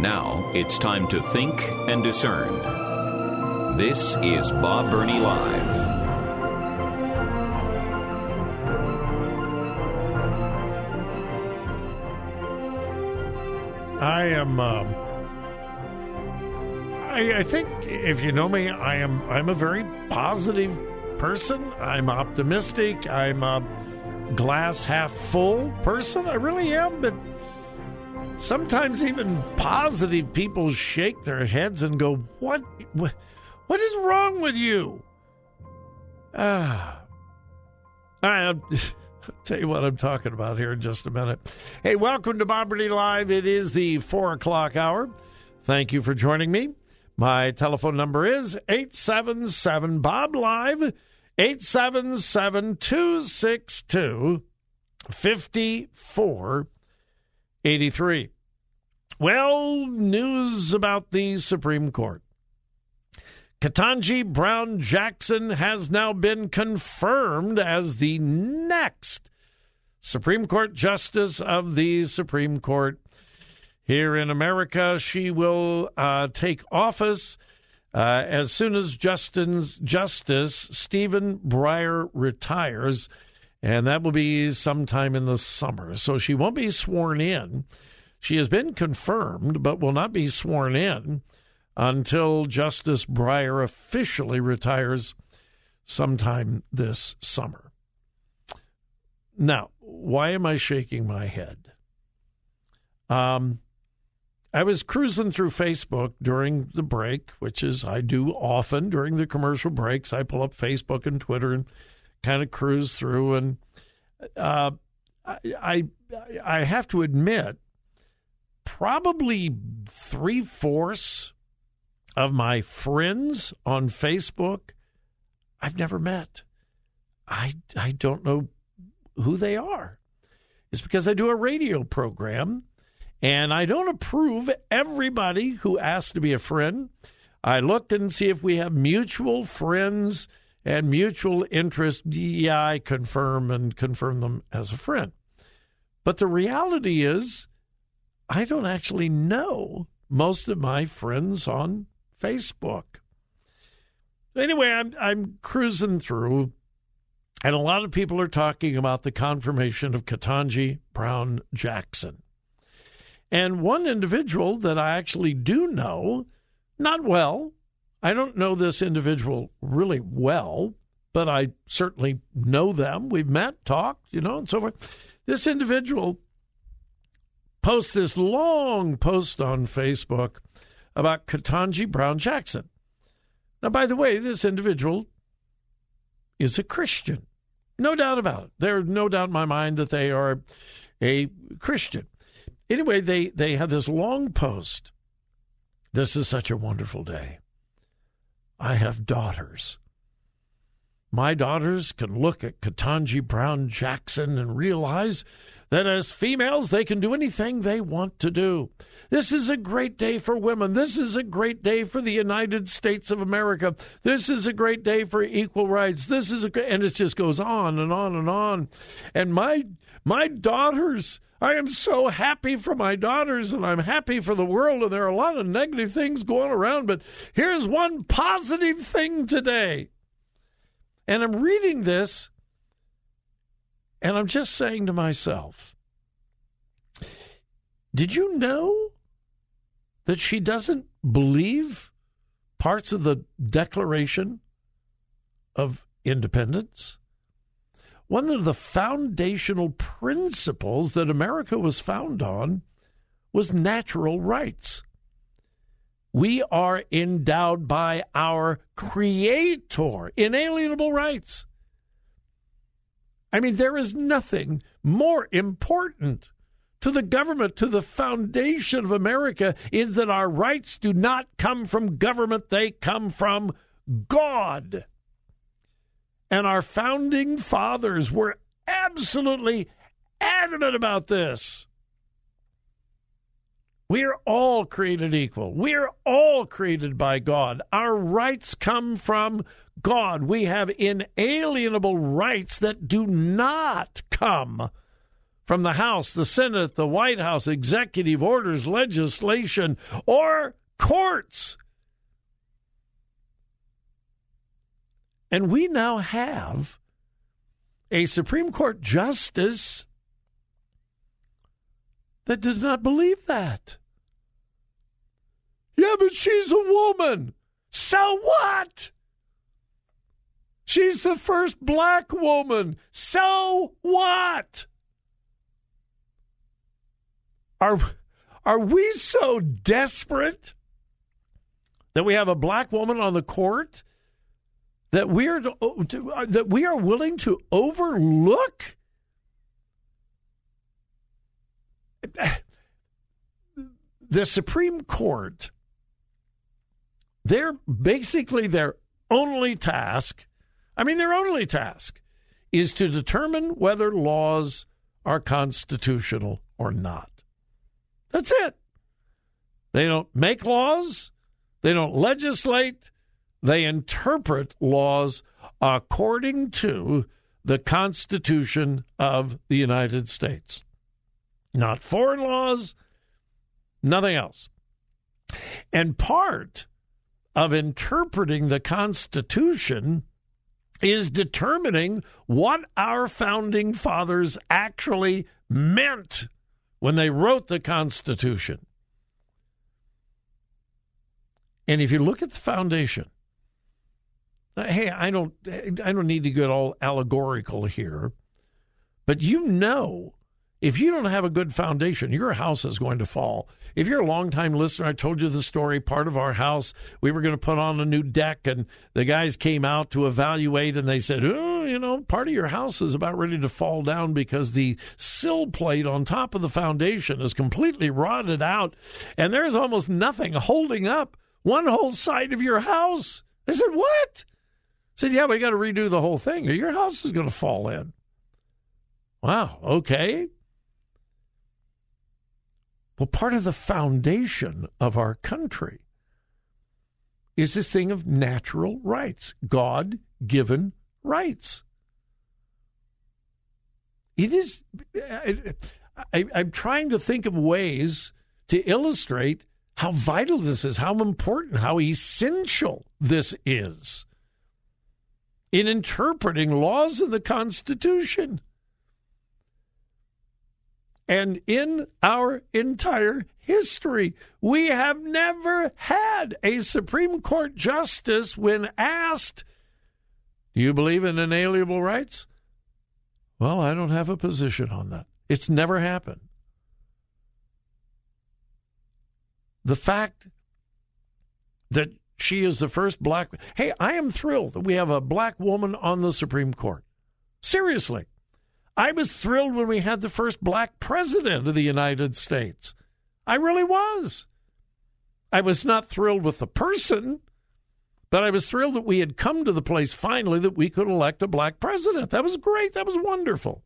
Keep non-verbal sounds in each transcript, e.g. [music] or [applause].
Now it's time to think and discern. This is Bob Burney Live. I am. Um, I, I think if you know me, I am. I'm a very positive person. I'm optimistic. I'm a glass half full person. I really am. But sometimes even positive people shake their heads and go, "What? What, is wrong with you?" Ah. I'll [laughs] tell you what I'm talking about here in just a minute. Hey, welcome to Bob Burney Live. It is the four o'clock hour. Thank you for joining me. My telephone number is 877 Bob Live, 877 262 5483. Well, news about the Supreme Court. Ketanji Brown Jackson has now been confirmed as the next Supreme Court Justice of the Supreme Court here in America. She will uh, take office uh, as soon as Justin's Justice Stephen Breyer retires, and that will be sometime in the summer. So she won't be sworn in. She has been confirmed, but will not be sworn in until Justice Breyer officially retires sometime this summer. Now, why am I shaking my head? Um, I was cruising through Facebook during the break, which is I do often during the commercial breaks. I pull up Facebook and Twitter and kind of cruise through, and uh, I, I I have to admit, probably three fourths of my friends on Facebook, I've never met. I, I don't know who they are. It's because I do a radio program and I don't approve everybody who asks to be a friend. I look and see if we have mutual friends and mutual interest. Yeah, I confirm and confirm them as a friend. But the reality is, I don't actually know most of my friends on Facebook. Anyway, I'm I'm cruising through, and a lot of people are talking about the confirmation of Ketanji Brown Jackson. And one individual that I actually do know, not well, I don't know this individual really well, but I certainly know them. We've met, talked, you know, and so forth. This individual posts this long post on Facebook about Ketanji Brown Jackson. Now, by the way, this individual is a Christian. No doubt about it. There's no doubt in my mind that they are a Christian. Anyway, they, they had this long post. This is such a wonderful day. I have daughters. My daughters can look at Ketanji Brown Jackson and realize that as females, they can do anything they want to do. This is a great day for women. This is a great day for the United States of America. This is a great day for equal rights. This is a and it just goes on and on and on. And my my daughters, I am so happy for my daughters and I'm happy for the world and there are a lot of negative things going around, but here's one positive thing today. And I'm reading this and I'm just saying to myself, did you know that she doesn't believe parts of the Declaration of Independence? One of the foundational principles that America was founded on was natural rights. We are endowed by our Creator inalienable rights. I mean, there is nothing more important to the government, to the foundation of America, is that our rights do not come from government, they come from God. And our founding fathers were absolutely adamant about this. We are all created equal. We are all created by God. Our rights come from God. We have inalienable rights that do not come from the House, the Senate, the White House, executive orders, legislation, or courts. And we now have a Supreme Court justice that does not believe that. Yeah, but she's a woman. So what? She's the first black woman. So what? Are are we so desperate that we have a black woman on the court that we are to, that we are willing to overlook the Supreme Court they're basically their only task, I mean, their only task is to determine whether laws are constitutional or not. That's it. They don't make laws, they don't legislate, they interpret laws according to the Constitution of the United States. Not foreign laws, nothing else. And part of interpreting the Constitution is determining what our founding fathers actually meant when they wrote the Constitution. And if you look at the foundation, Uh, hey, I don't I don't need to get all allegorical here, but you know if you don't have a good foundation, your house is going to fall. If you're a longtime listener, I told you the story. Part of our house, we were going to put on a new deck, and the guys came out to evaluate, and they said, Oh, you know, part of your house is about ready to fall down because the sill plate on top of the foundation is completely rotted out, and there's almost nothing holding up one whole side of your house. I said, What? Said, Yeah, we got to redo the whole thing, your house is going to fall in. Wow, okay. Well, part of the foundation of our country is this thing of natural rights, God given rights. It is, I, am trying to think of ways to illustrate how vital this is, how important, how essential this is in interpreting laws of the Constitution. And in our entire history, we have never had a Supreme Court justice when asked, Do you believe in inalienable rights? Well, I don't have a position on that. It's never happened. The fact that she is the first black. Hey, I am thrilled that we have a black woman on the Supreme Court. Seriously. I was thrilled when we had the first black president of the United States. I really was. I was not thrilled with the person, but I was thrilled that we had come to the place finally that we could elect a black president. That was great. That was wonderful.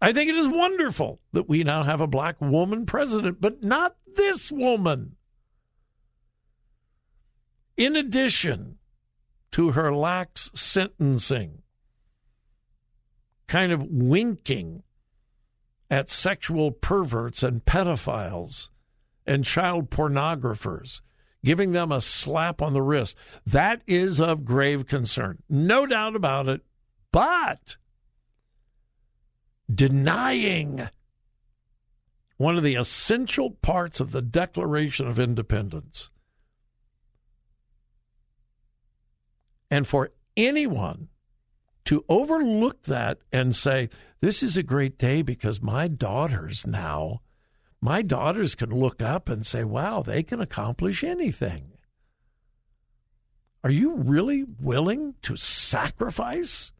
I think it is wonderful that we now have a black woman president, but not this woman. In addition to her lax sentencing, kind of winking at sexual perverts and pedophiles and child pornographers, giving them a slap on the wrist. That is of grave concern. No doubt about it. But denying one of the essential parts of the Declaration of Independence. And for anyone to overlook that and say, this is a great day because my daughters now, my daughters can look up and say, wow, they can accomplish anything. Are you really willing to sacrifice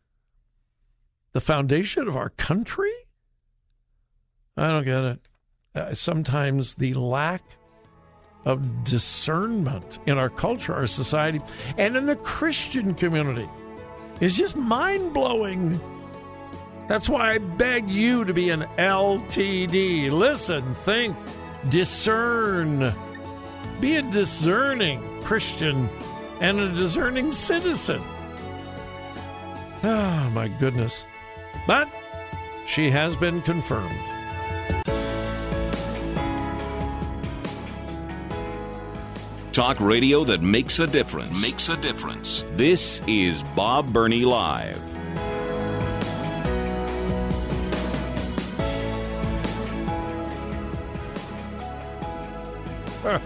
the foundation of our country I don't get it. Uh, sometimes the lack of discernment in our culture, our society, and in the Christian community is just mind blowing. That's why I beg you to be an LTD. Listen, think, discern. Be a discerning Christian and a discerning citizen. Oh, my goodness. But she has been confirmed. Talk radio that makes a difference. Makes a difference. This is Bob Burney Live. [laughs]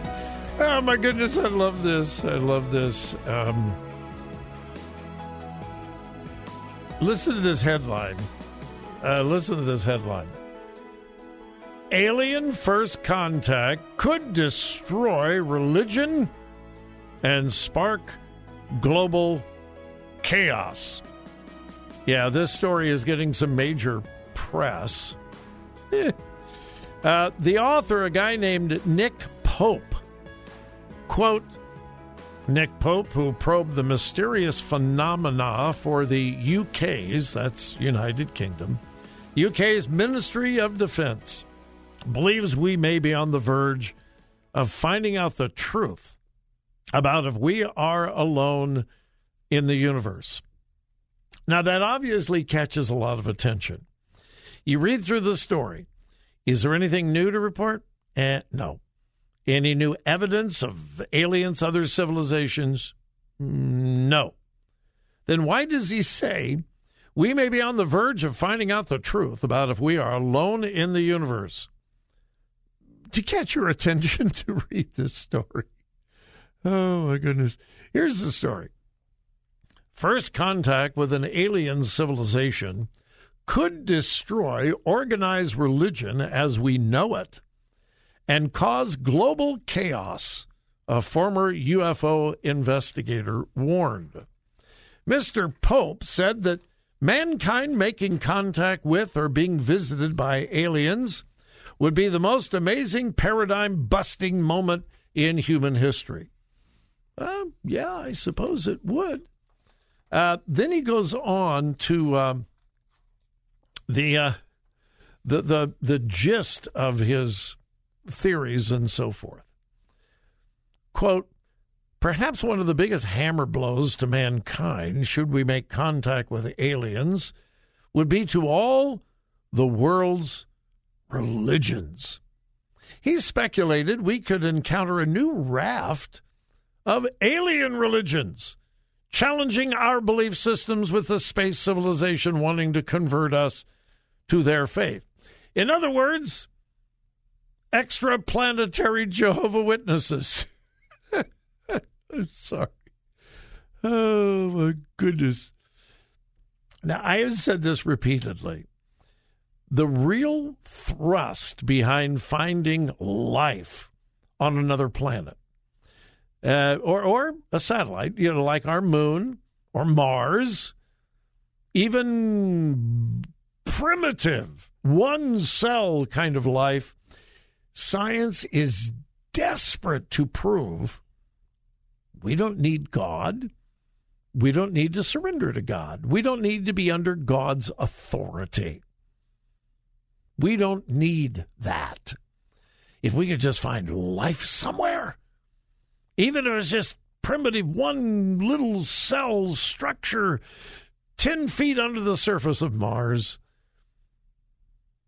Oh my goodness, I love this. I love this. Um, listen to this headline. Uh, listen to this headline. Alien first contact could destroy religion and spark global chaos. Yeah, this story is getting some major press. uh, the author, a guy named Nick Pope, quote, Nick Pope, who probed the mysterious phenomena for the UK's, that's United Kingdom, UK's Ministry of Defense, believes we may be on the verge of finding out the truth about if we are alone in the universe. Now, that obviously catches a lot of attention. You read through the story. Is there anything new to report? Eh, no. Any new evidence of aliens, other civilizations? No. Then why does he say we may be on the verge of finding out the truth about if we are alone in the universe? To catch your attention [laughs] to read this story. Oh, my goodness. Here's the story First contact with an alien civilization could destroy organized religion as we know it and cause global chaos, a former UFO investigator warned. Mr. Pope said that mankind making contact with or being visited by aliens would be the most amazing paradigm busting moment in human history. Uh, yeah, I suppose it would. Uh, then he goes on to um, the, uh, the the the gist of his theories and so forth. Quote: Perhaps one of the biggest hammer blows to mankind, should we make contact with aliens, would be to all the world's religions. He speculated we could encounter a new raft of alien religions, challenging our belief systems with the space civilization wanting to convert us to their faith. In other words, extraplanetary Jehovah Witnesses. [laughs] I'm sorry. Oh my goodness. Now I have said this repeatedly the real thrust behind finding life on another planet uh, or, or a satellite, you know, like our moon or Mars, even primitive, one cell kind of life, science is desperate to prove we don't need God. We don't need to surrender to God. We don't need to be under God's authority. We don't need that. If we could just find life somewhere, even if it's just primitive one little cell structure 10 feet under the surface of Mars,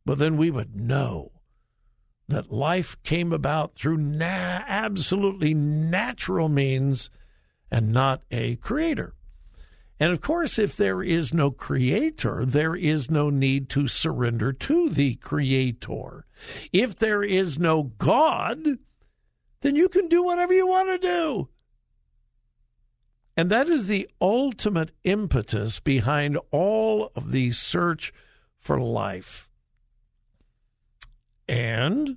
but then we would know that life came about through na- absolutely natural means and not a creator. And of course, if there is no creator, there is no need to surrender to the creator. If there is no God, then you can do whatever you want to do. And that is the ultimate impetus behind all of the search for life and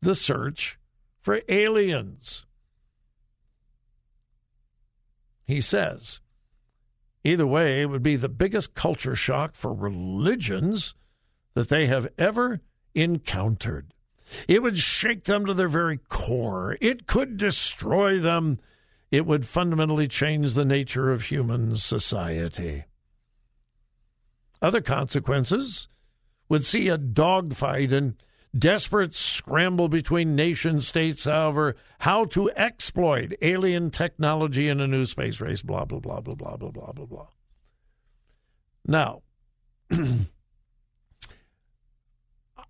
the search for aliens. He says, Either way, it would be the biggest culture shock for religions that they have ever encountered. It would shake them to their very core. It could destroy them. It would fundamentally change the nature of human society. Other consequences would see a dogfight and desperate scramble between nation states over how to exploit alien technology in a new space race, blah, blah, blah, blah, blah, blah, blah, blah, blah. Now, [clears throat]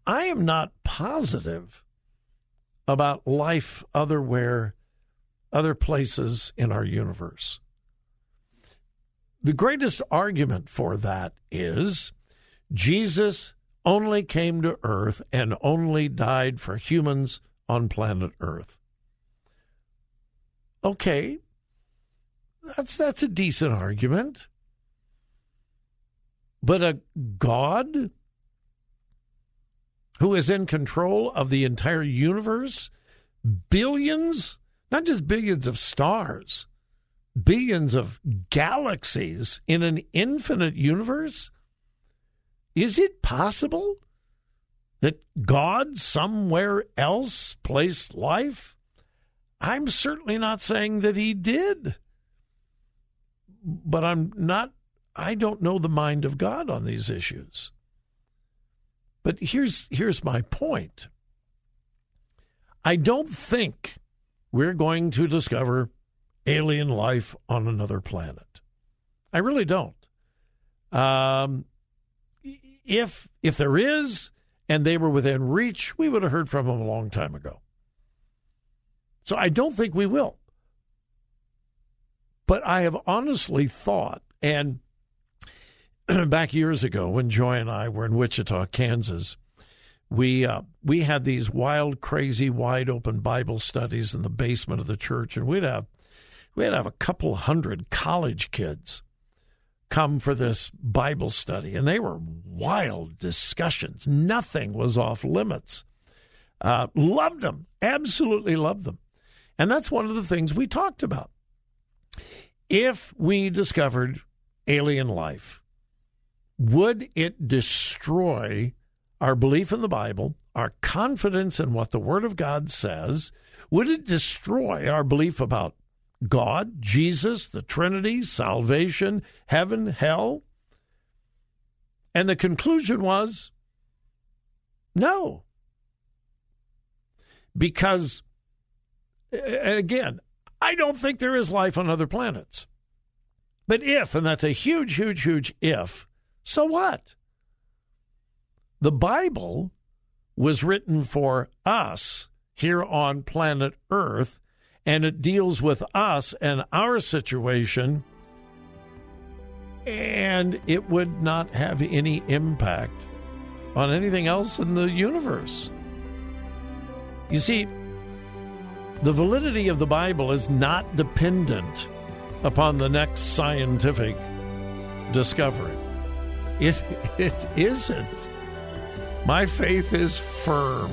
I am not positive about life otherwhere, other places in our universe. The greatest argument for that is Jesus only came to Earth and only died for humans on planet Earth. Okay, that's that's a decent argument. But a God who is in control of the entire universe, billions, not just billions of stars, billions of galaxies in an infinite universe? Is it possible that God somewhere else placed life? I'm certainly not saying that he did. But I'm not, I don't know the mind of God on these issues. But here's, here's my point I don't think we're going to discover alien life on another planet. I really don't. Um, if if there is and they were within reach, we would have heard from them a long time ago. So I don't think we will. But I have honestly thought, and [clears throat] back years ago when Joy and I were in Wichita, Kansas, we uh, we had these wild, crazy, wide open Bible studies in the basement of the church, and we'd have we'd have a couple hundred college kids come for this Bible study, and they were wild discussions. Nothing was off limits. Uh, loved them, absolutely loved them. And that's one of the things we talked about. If we discovered alien life, would it destroy our belief in the Bible, our confidence in what the Word of God says? Would it destroy our belief about God, Jesus, the Trinity, salvation, heaven, hell? And the conclusion was no. Because, and again, I don't think there is life on other planets. But if, and that's a huge, huge, huge if, so what? The Bible was written for us here on planet Earth and it deals with us and our situation, and it would not have any impact on anything else in the universe. You see, the validity of the Bible is not dependent upon the next scientific discovery. It, [laughs] it isn't. My faith is firm.